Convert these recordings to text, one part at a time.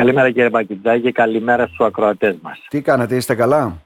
Καλημέρα κύριε Μπακιτζάκη, καλημέρα στους ακροατές μας. Τι κάνετε, είστε καλά;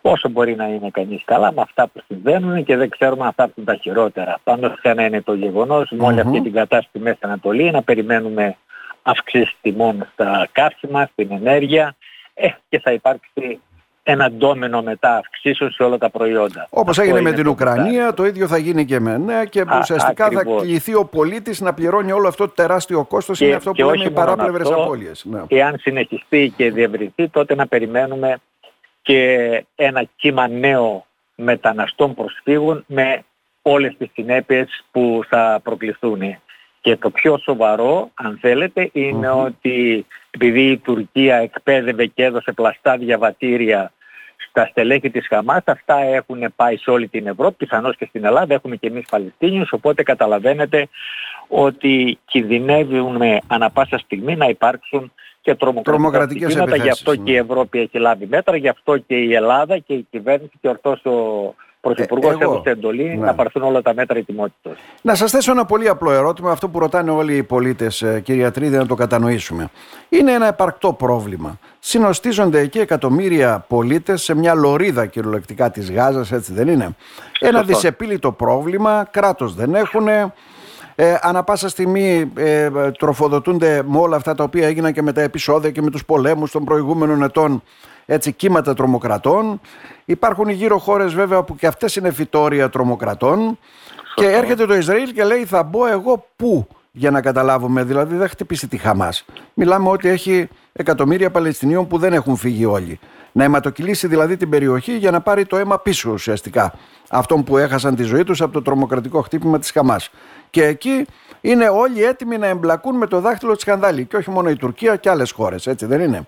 Όσο μπορεί να είναι κανείς καλά με αυτά που συμβαίνουν και δεν ξέρουμε αν θα έρθουν τα χειρότερα. Πάντως ένα είναι το γεγονός, με όλη αυτή την κατάσταση στη Μέση Ανατολή, να περιμένουμε αυξήσεις τιμών στα καύσιμα, στην ενέργεια ε, και θα υπάρξει ένα ντόμινο μετά αυξήσεων σε όλα τα προϊόντα. Όπως έγινε με την Ουκρανία, το ίδιο θα γίνει και με ναι και Α, ουσιαστικά θα κληθεί ο πολίτης να πληρώνει όλο αυτό το τεράστιο κόστος, είναι αυτό που λέμε οι παράπλευρες απώλειες. Ναι. Εάν συνεχιστεί και διευρυνθεί, τότε να περιμένουμε και ένα κύμα νέο μεταναστών προσφύγων με όλες τις συνέπειες που θα προκληθούν. Και το πιο σοβαρό, αν θέλετε, ότι επειδή η Τουρκία εκπαίδευε και έδωσε πλαστά διαβατήρια στα στελέχη της Χαμάς, αυτά έχουν πάει σε όλη την Ευρώπη, πιθανώς και στην Ελλάδα, έχουμε και εμείς Παλαιστίνιους, οπότε καταλαβαίνετε ότι κινδυνεύουν ανα πάσα στιγμή να υπάρξουν και τρομοκρατικές επιθέσεις. Γι' αυτό και η ναι. Ευρώπη έχει λάβει μέτρα, γι' αυτό και η Ελλάδα και η κυβέρνηση και ορθώς ο Πρωθυπουργός ε, έδωσε εντολή ναι. να πάρθουν όλα τα μέτρα ετοιμότητας. Να σας θέσω ένα πολύ απλό ερώτημα, αυτό που ρωτάνε όλοι οι πολίτες, ε, κύριε Τρίδη, να το κατανοήσουμε. Είναι ένα επαρκτό πρόβλημα. Συνοστίζονται εκεί εκατομμύρια πολίτες σε μια λωρίδα κυριολεκτικά της Γάζας, έτσι δεν είναι; Ένα δυσεπίλητο πρόβλημα, κράτος δεν έχουν, ε, ανα πάσα στιγμή ε, τροφοδοτούνται με όλα αυτά τα οποία έγιναν και με τα επεισόδια και με τους πολέμους των προηγούμενων ετών έτσι κύματα τρομοκρατών. Υπάρχουν γύρω χώρες βέβαια που και αυτές είναι φυτόρια τρομοκρατών και έρχεται το Ισραήλ και λέει θα μπω εγώ πού για να καταλάβουμε, δηλαδή δεν χτυπήσει τη Χαμάς. Μιλάμε ότι έχει εκατομμύρια Παλαιστινίων που δεν έχουν φύγει όλοι. Να αιματοκυλήσει δηλαδή την περιοχή για να πάρει το αίμα πίσω ουσιαστικά αυτών που έχασαν τη ζωή τους από το τρομοκρατικό χτύπημα της Χαμάς. Και εκεί είναι όλοι έτοιμοι να εμπλακούν με το δάχτυλο της σκανδάλη και όχι μόνο η Τουρκία και άλλες χώρες, έτσι δεν είναι.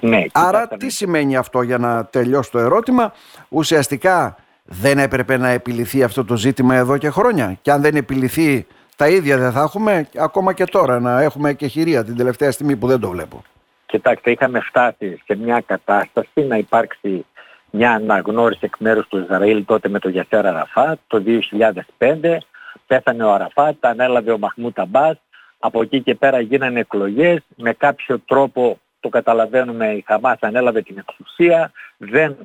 Ναι, Άρα τι σημαίνει αυτό για να τελειώσει το ερώτημα; Ουσιαστικά δεν έπρεπε να επιληθεί αυτό το ζήτημα εδώ και χρόνια. Και αν δεν επιληθεί τα ίδια δεν θα έχουμε ακόμα και τώρα να έχουμε και χειρία την τελευταία στιγμή που δεν το βλέπω. Κοιτάξτε, είχαμε φτάσει σε μια κατάσταση να υπάρξει μια αναγνώριση εκ μέρους του Ισραήλ τότε με το Γιασέρα Αραφάτ το 2005. Πέθανε ο Αραφάτ, ανέλαβε ο Μαχμούτα Αμπάς. Από εκεί και πέρα γίνανε εκλογές. Με κάποιο τρόπο το καταλαβαίνουμε η Χαμάς ανέλαβε την εξουσία. Δεν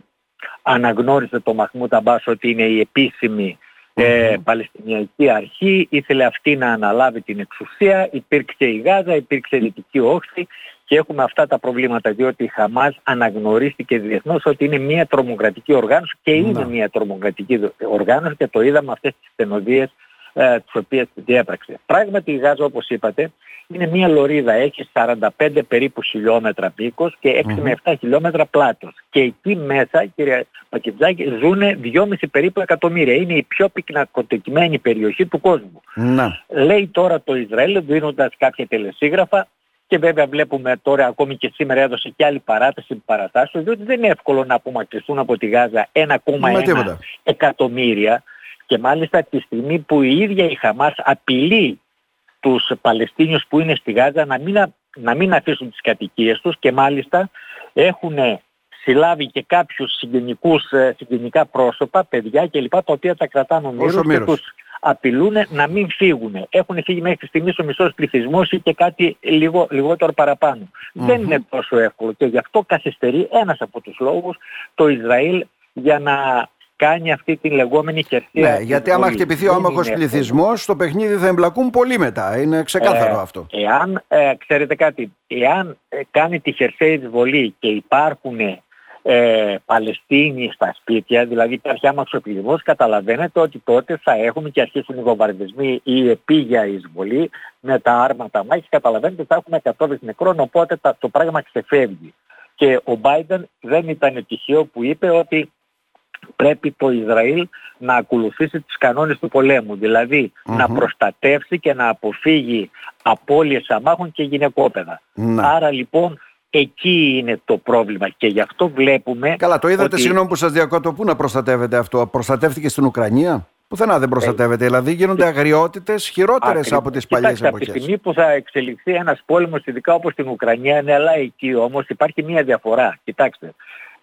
αναγνώρισε το Μαχμούτα Αμπάς ότι είναι η επίσημη ε, Παλαιστινιακή Αρχή, ήθελε αυτή να αναλάβει την εξουσία, υπήρξε η Γάζα, υπήρξε η Δυτική Όχθη και έχουμε αυτά τα προβλήματα διότι η Χαμάς αναγνωρίστηκε διεθνώς ότι είναι μια τρομοκρατική οργάνωση και είναι μια τρομοκρατική οργάνωση και το είδαμε αυτές τις στενοδίες ε, τις οποίες διέπραξε. Πράγματι η Γάζα όπως είπατε είναι μια λωρίδα, έχει 45 περίπου χιλιόμετρα πίκος και 6 με 7 χιλιόμετρα πλάτος. Και εκεί μέσα, κύριε Πακετζάκη, ζουν 2,5 περίπου εκατομμύρια. Είναι η πιο πυκνακοτεκημένη περιοχή του κόσμου. Να. Λέει τώρα το Ισραήλ δίνοντας κάποια τελεσίγραφα και βέβαια βλέπουμε τώρα ακόμη και σήμερα έδωσε και άλλη παράταση παρατάσσεων διότι δεν είναι εύκολο να απομακρυνθούν από τη Γάζα 1,1 εκατομμύρια και μάλιστα τη στιγμή που η ίδια η Χαμάς απειλεί τους Παλαιστίνιους που είναι στη Γάζα να μην, να μην αφήσουν τις κατοικίες τους και μάλιστα έχουν συλλάβει και κάποιους συγγενικούς, ε, συγγενικά πρόσωπα, παιδιά κλπ. τα οποία τα κρατάνε μύρους και τους απειλούν να μην φύγουν. Έχουν φύγει μέχρι στιγμής ο μισός πληθυσμός ή και κάτι λίγο, λιγότερο Δεν είναι τόσο εύκολο και γι' αυτό καθυστερεί ένας από τους λόγους το Ισραήλ για να κάνει αυτή τη λεγόμενη κερσία. Ναι, γιατί άμα χτυπηθεί ο άμαχος πληθυσμός, στο παιχνίδι θα εμπλακούν πολύ μετά. Είναι ξεκάθαρο ε, αυτό. Εάν, ε, ξέρετε κάτι, εάν ε, κάνει τη χερσαία εισβολή και υπάρχουν ε, Παλαιστίνοι στα σπίτια, δηλαδή υπάρχει άμαξο πληθυσμός, καταλαβαίνετε ότι τότε θα έχουμε και αρχίσουν οι βομβαρδισμοί ή επίγεια εισβολή με τα άρματα μάχης. Καταλαβαίνετε ότι θα έχουμε εκατόδες νεκρών, οπότε το πράγμα ξεφεύγει. Και ο Biden δεν ήταν τυχαίο που είπε ότι πρέπει το Ισραήλ να ακολουθήσει τις κανόνες του πολέμου, δηλαδη να προστατεύσει και να αποφύγει απώλειες αμάχων και γυναικόπαιδα. Άρα λοιπόν εκεί είναι το πρόβλημα και γι' αυτό βλέπουμε... Καλά, το είδατε, ότι... συγγνώμη που σας διακόπτω, πού να προστατεύεται αυτό, προστατεύτηκε στην Ουκρανία; Πουθενά δεν προστατεύεται. Ε, δηλαδή γίνονται αγριότητες χειρότερες από τις παλιές εποχές. Από τη στιγμή που θα εξελιχθεί ένας πόλεμος, ειδικά όπως στην Ουκρανία, είναι αλλά εκεί όμως υπάρχει μια διαφορά. Κοιτάξτε,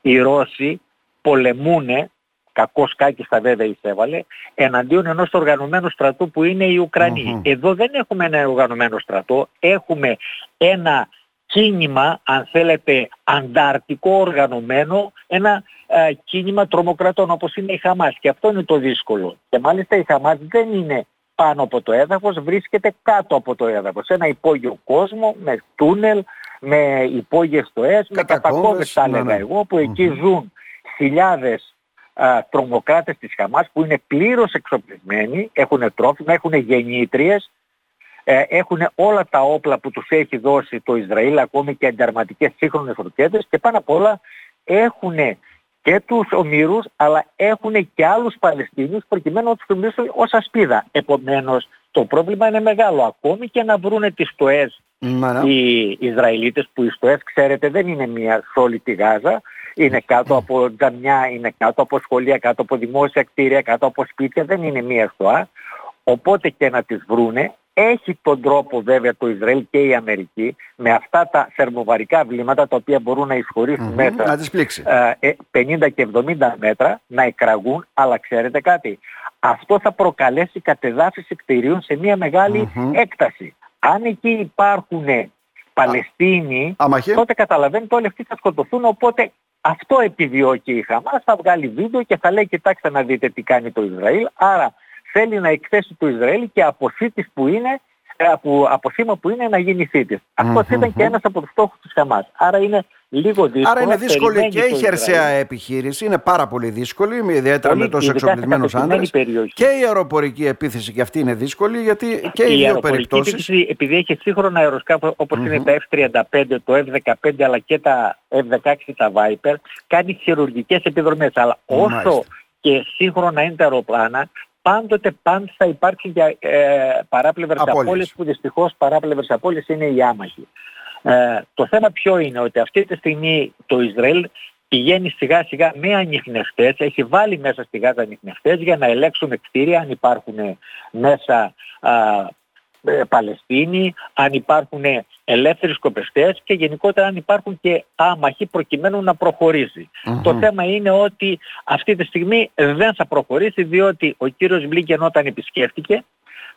οι Ρώσοι πολεμούνε, κακός κάκιστα βέβαια εισέβαλε, εναντίον ενός οργανωμένου στρατού που είναι οι ουκρανοι Εδώ δεν έχουμε ένα οργανωμένο στρατό, έχουμε ένα κίνημα, αν θέλετε, ανταρτικό οργανωμένο, ένα ε, κίνημα τρομοκρατών όπως είναι η Χαμάς. Και αυτό είναι το δύσκολο. Και μάλιστα η Χαμάς δεν είναι πάνω από το έδαφος, βρίσκεται κάτω από το έδαφος. Ένα υπόγειο κόσμο με τούνελ, με υπόγειες στοές, με κατακόμβες θα έλεγα ναι, ναι. εγώ, που εκεί ζουν χιλιάδες α, τρομοκράτες της Χαμάς που είναι πλήρως εξοπλισμένοι, έχουν τρόφιμα, έχουν γεννήτριες, ε, έχουν όλα τα όπλα που τους έχει δώσει το Ισραήλ, ακόμη και ανταρματικές σύγχρονες ροκέτες και πάνω απ' όλα έχουν και τους ομήρους αλλά έχουν και άλλους Παλαιστίνιους προκειμένου να τους χρησιμοποιήσουν ως ασπίδα. Επομένως το πρόβλημα είναι μεγάλο. Ακόμη και να βρούνε τις στοές οι Ισραηλίτες που οι στοές ξέρετε δεν είναι μία σε όλη τη Γάζα. Είναι κάτω από τζαμιά, είναι κάτω από σχολεία, κάτω από δημόσια κτίρια, κάτω από σπίτια. Δεν είναι μία στοά. Οπότε και να τις βρούνε έχει τον τρόπο βέβαια το Ισραήλ και η Αμερική με αυτά τα θερμοβαρικά βλήματα τα οποία μπορούν να εισχωρήσουν μέσα να 50 ε, και 70 μέτρα να εκραγούν. Αλλά ξέρετε κάτι αυτό θα προκαλέσει κατεδάφιση κτηρίων σε μια μεγαλη έκταση. Αν εκεί υπάρχουν Παλαιστίνοι τότε καταλαβαίνετε όλοι αυτοί θα σκοτωθούν οπότε αυτό επιδιώκει η Χαμάς θα βγάλει βίντεο και θα λέει κοιτάξτε να δείτε τι κάνει το Ισραήλ άρα θέλει να εκθέσει το Ισραήλ και από που είναι ε, από, από θύμα που είναι να γίνει θήτης. Αυτός ήταν και ένας από τους στόχους της Χαμάς. Άρα είναι λίγο δύσκολο. Άρα είναι δύσκολη και η χερσαία επιχείρηση, είναι πάρα πολύ δύσκολη, ιδιαίτερα με τόσο εξοπλισμένους άνδρες. Και η αεροπορική επίθεση και αυτή είναι δύσκολη, γιατί και οι δύο περιπτώσεις... επειδή έχει σύγχρονα αεροσκάφη είναι τα F-35, το F-15 αλλά και τα F-16 τα Viper, κάνει χειρουργικές επιδρομές. Αλλά όσο και σύγχρονα είναι τα αεροπλάνα, πάντοτε πάντα θα υπάρξει για ε, παράπλευρες απώλειες που δυστυχώς παράπλευρες απώλειες είναι οι άμαχοι. Ε, το θέμα ποιο είναι ότι αυτή τη στιγμή το Ισραήλ πηγαίνει σιγά σιγά με ανιχνευτές, έχει βάλει μέσα στη Γάζα ανιχνευτές για να ελέγξουν κτίρια αν υπάρχουν μέσα ε, Παλαιστίνοι, αν υπάρχουν ελεύθεροι σκοπευτές και γενικότερα αν υπάρχουν και άμαχοι προκειμένου να προχωρησει Το θέμα είναι ότι αυτή τη στιγμή δεν θα προχωρήσει διότι ο κύριος Μπλίγκεν όταν επισκέφτηκε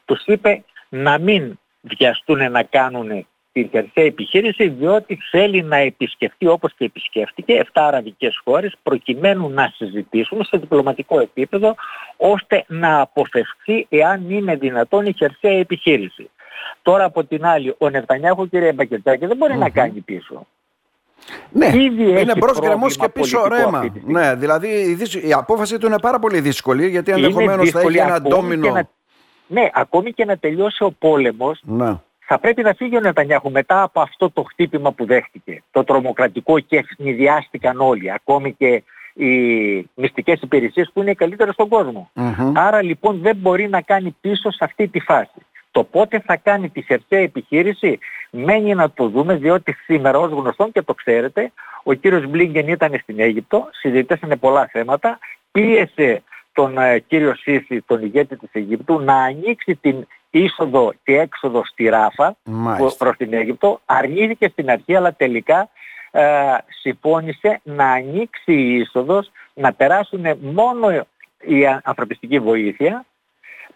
τους είπε να μην βιαστούν να κάνουν την χερσαία επιχείρηση διότι θέλει να επισκεφτεί όπως και επισκέφτηκε 7 αραβικές χώρες προκειμένου να συζητήσουν σε διπλωματικό επίπεδο ώστε να αποφευχθεί εάν είναι δυνατόν η χερσαία επιχείρηση. Τώρα από την άλλη ο Νευτανιάχου κύριε Μπακετάκη δεν μπορει να κάνει πίσω. Ναι, Ήδη είναι μπρος γκρεμός και πίσω ρέμα. Ναι, δηλαδή η απόφαση του είναι πάρα πολύ δύσκολη γιατί ενδεχομένως θα έχει ένα ντόμινο. Ναι, ακόμη και να τελειώσει ο πόλεμος, ναι θα πρέπει να φύγει ο Νετανιάχου μετά από αυτό το χτύπημα που δέχτηκε. Το τρομοκρατικό και ευνηδιάστηκαν όλοι, ακόμη και οι μυστικές υπηρεσίες που είναι οι καλύτερες στον κόσμο. Άρα λοιπόν δεν μπορεί να κάνει πίσω σε αυτή τη φάση. Το πότε θα κάνει τη χερσαία επιχείρηση μένει να το δούμε διότι σήμερα ως γνωστόν και το ξέρετε ο κύριος Μπλίγκεν ήταν στην Αίγυπτο, συζητήσανε πολλά θέματα, πίεσε τον ε, κύριο Σίση, τον ηγέτη της Αιγύπτου, να ανοίξει την είσοδο και έξοδο στη Ράφα προς την Αίγυπτο. Αρνήθηκε στην αρχή αλλά τελικά ε, συμφώνησε να ανοίξει η είσοδος, να περάσουν μόνο η ανθρωπιστική βοήθεια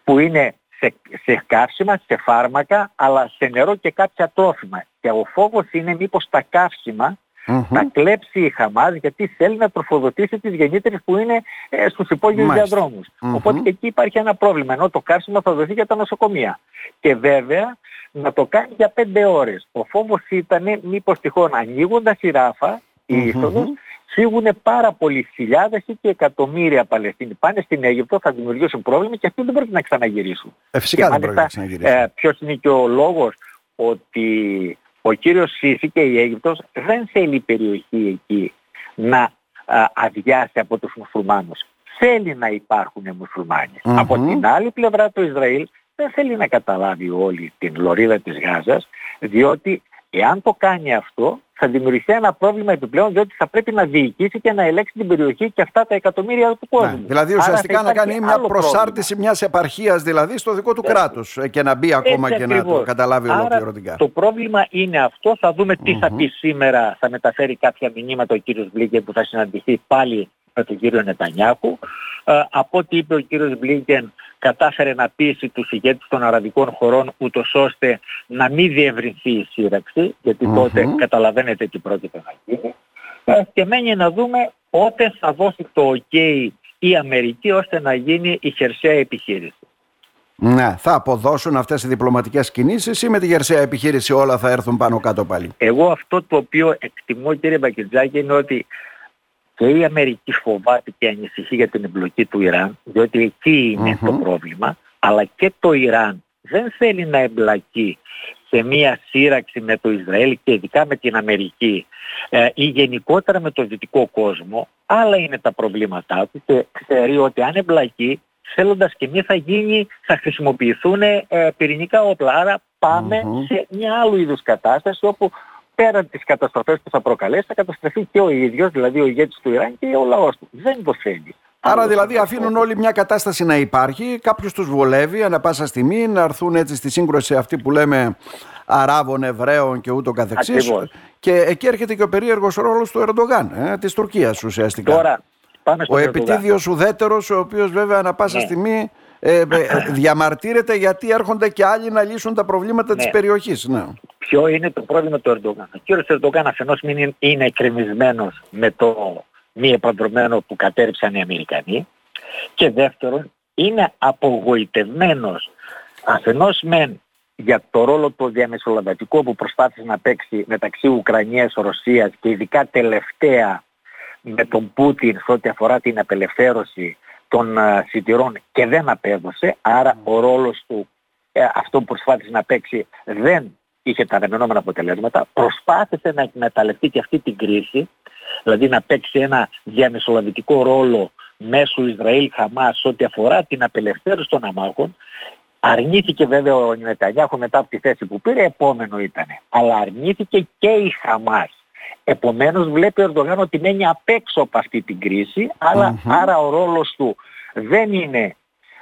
που είναι σε, σε καύσιμα, σε φάρμακα, αλλά σε νερό και κάποια τρόφιμα. Και ο φόβος είναι μήπως τα καύσιμα να κλέψει η Χαμάς γιατί θέλει να τροφοδοτήσει τις γεννήτερες που είναι ε, στους υπόγειους διαδρόμους. Οπότε και εκεί υπάρχει ένα πρόβλημα, ενώ το κάρσιμο θα δοθεί για τα νοσοκομεία. Και βέβαια να το κάνει για πέντε ώρες. Ο φόβος ήταν μήπως τυχόν ανοίγοντας η ράφα, η είσοδος, φύγουν πάρα πολλοί χιλιάδες ή και εκατομμύρια Παλαιστίνοι. Πάνε στην Αίγυπτο, θα δημιουργήσουν πρόβλημα και αυτοί δεν πρέπει να ξαναγυρίσουν. Ε, φυσικά δεν πρέπει να ξαναγυρίσουν. Ε, ποιος είναι και ο λόγος ότι ο κύριος Σίση και η Αίγυπτος δεν θέλει η περιοχή εκεί να αδειάσει από τους μουσουλμάνους. Θέλει να υπάρχουν Από την άλλη πλευρά το Ισραήλ δεν θέλει να καταλάβει όλη την λωρίδα της Γάζας διότι εάν το κάνει αυτό θα δημιουργηθεί ένα πρόβλημα επιπλέον διότι θα πρέπει να διοικήσει και να ελέγξει την περιοχή και αυτά τα εκατομμύρια του κόσμου. Ναι, δηλαδή ουσιαστικά να κάνει μια προσάρτηση μιας επαρχίας δηλαδή στο δικό του ε, κράτος ε, και να μπει ακόμα και να το καταλάβει ολοκληρωτικά. Το πρόβλημα είναι αυτό. Θα δούμε τι θα πει σήμερα. Θα μεταφέρει κάποια μηνύματα ο κύριος Μπλίγκερ που θα συναντηθεί πάλι με τον κύριο Νετανιάχου. Ε, από ό,τι είπε ο κύριος Μπλίνκεν κατάφερε να πείσει τους ηγέτες των αραβικών χωρών ούτως ώστε να μην διευρυνθεί η σύραξη, τότε καταλαβαίνετε τι πρόκειται να γίνει. Ε, και μένει να δούμε πότε θα δώσει το OK η Αμερική ώστε να γίνει η χερσαία επιχείρηση. Ναι, θα αποδώσουν αυτές οι διπλωματικές κινήσεις ή με τη χερσαία επιχείρηση όλα θα έρθουν πάνω κάτω πάλι; Εγώ αυτό το οποίο εκτιμώ κύριε Μπακετζάκη είναι ότι και η Αμερική φοβάται και ανησυχεί για την εμπλοκή του Ιράν, διότι εκεί το πρόβλημα, αλλά και το Ιράν δεν θέλει να εμπλακεί σε μία σύραξη με το Ισραήλ και ειδικά με την Αμερική ε, ή γενικότερα με το δυτικό κόσμο, άλλα είναι τα προβλήματά του και ξέρει ότι αν εμπλακεί θέλοντας και μη θα γίνει, θα χρησιμοποιηθούν ε, πυρηνικά όπλα. Άρα σε μια άλλου είδους κατάσταση όπου πέραν τις καταστροφές που θα προκαλέσει θα καταστρεφεί και ο ίδιος, δηλαδή ο ηγέτης του Ιράν και ο λαός του. Δεν το θέλει. Άρα δηλαδή αφήνουν όλη μια κατάσταση να υπάρχει, κάποιος τους βολεύει ανά πάσα στιγμή να έρθουν έτσι στη σύγκρουση αυτή που λέμε Αράβων, Εβραίων και ούτω καθεξής. Και εκεί έρχεται και ο περίεργος ρόλος του Ερντογάν, ε, της Τουρκίας ουσιαστικά. Τώρα, πάμε ο επιτίδιος ουδέτερος, ο οποίος βέβαια ανά πάσα ναι. στιγμή ε, ε, διαμαρτύρεται γιατί έρχονται και άλλοι να λύσουν τα προβλήματα ναι. της περιοχής. Ναι. Ποιο είναι το πρόβλημα του Ερντογάν; Ο κύριος Ερντογάν αφενός μην είναι εκκρεμισμένος με το μη επαντρωμένο που κατέριψαν οι Αμερικανοί και δεύτερον είναι απογοητευμένος αφενός μεν για το ρόλο του διαμεσολαβητικού που προσπάθησε να παίξει μεταξύ Ουκρανίας, Ρωσίας και ειδικά τελευταία με τον Πούτιν σε ό,τι αφορά την απελευθέρωση των uh, σιτηρών και δεν απέδωσε, άρα ο ρόλος του ε, αυτό που προσπάθησε να παίξει δεν είχε τα αναμενόμενα αποτελέσματα, προσπάθησε να εκμεταλλευτεί και αυτή την κρίση, δηλαδή να παίξει ένα διαμεσολαβητικό ρόλο μέσω Ισραήλ Χαμάς ό,τι αφορά την απελευθέρωση των αμάχων. Αρνήθηκε βέβαια ο Νετανιάχου μετά από τη θέση που πήρε, επόμενο ήταν. Αλλά αρνήθηκε και η Χαμάς. Επομένως βλέπει ο Ερντογάν ότι μένει απ' έξω από αυτή την κρίση, άρα ο ρόλος του δεν είναι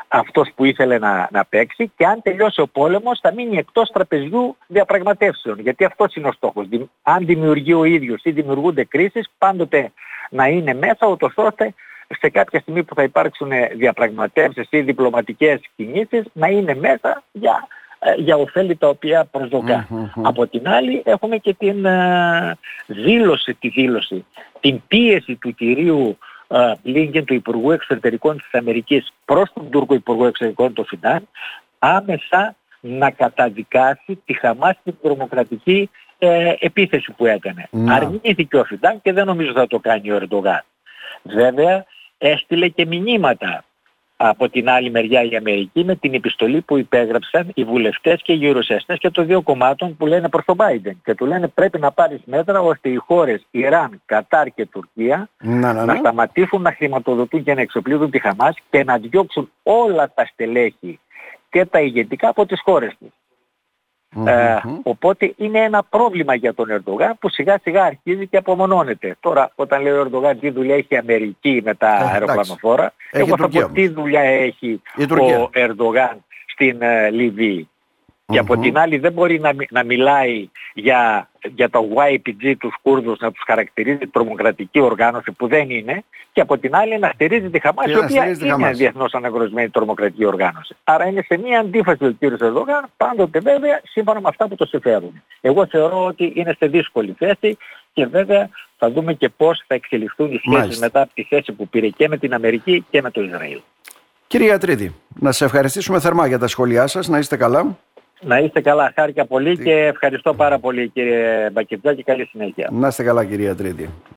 αυτός που ήθελε να, να παίξει και αν τελειώσει ο πόλεμος θα μείνει εκτός τραπεζιού διαπραγματεύσεων. Γιατί αυτός είναι ο στόχος. Αν δημιουργεί ο ίδιος ή δημιουργούνται κρίσεις πάντοτε να είναι μέσα ούτως ώστε σε κάποια στιγμή που θα υπάρξουν διαπραγματεύσεις ή διπλωματικές κινήσεις να είναι μέσα για, ε, για ωφέλη τα οποία Από την άλλη έχουμε και την ε, δήλωση, τη δήλωση, την πίεση του κυρίου Μπλίνκεν του Υπουργού Εξωτερικών της Αμερικής προς τον Τούρκο Υπουργό Εξωτερικών του Φιντάν άμεσα να καταδικάσει τη Χαμάς την τρομοκρατική ε, επίθεση που έκανε. Να. Αρνήθηκε ο Φιντάν και δεν νομίζω θα το κάνει ο Ερντογάν. Βέβαια έστειλε και μηνύματα από την άλλη μεριά η Αμερική με την επιστολή που υπέγραψαν οι βουλευτές και οι γερουσιαστές και των δύο κομμάτων που λένε προς τον Biden και του λένε πρέπει να πάρεις μέτρα ώστε οι χώρες Ιράν, Κατάρ και Τουρκία να, να, να σταματήσουν να χρηματοδοτούν και να εξοπλίζουν τη Χαμάς και να διώξουν όλα τα στελέχη και τα ηγετικά από τις χώρες τους. Ε, οπότε είναι ένα πρόβλημα για τον Ερντογάν που σιγά σιγά αρχίζει και απομονώνεται. Τώρα όταν λέει ο Ερντογάν τι δουλειά έχει η Αμερική με τα ε, αεροπλανοφόρα, εγώ θα πω τι δουλειά έχει ο Ερντογάν στην ε, Λιβύη. Και από την άλλη δεν μπορεί να, να μιλάει για, για το YPG τους Κούρδους να τους χαρακτηρίζει τρομοκρατική οργάνωση που δεν είναι και από την άλλη να στηρίζει τη Χαμάς η οποία είναι Χαμάς. διεθνώς αναγνωρισμένη τρομοκρατική οργάνωση. Άρα είναι σε μια αντίφαση ο κύριος Ερδογάν πάντοτε βέβαια σύμφωνα με αυτά που το συμφέρουν. Εγώ θεωρώ ότι είναι σε δύσκολη θέση και βέβαια θα δούμε και πώς θα εξελιχθούν οι σχέσεις μετά από τη θέση που πήρε και με την Αμερική και με το Ισραήλ. Κύριε Ατρίδη, να σε ευχαριστήσουμε θερμά για τα σχόλιά σας, να είστε καλά. Να είστε καλά, χάρηκα πολύ και ευχαριστώ πάρα πολύ κύριε Μπακετζά και καλή συνέχεια. Να είστε καλά κυρία Τρίτη.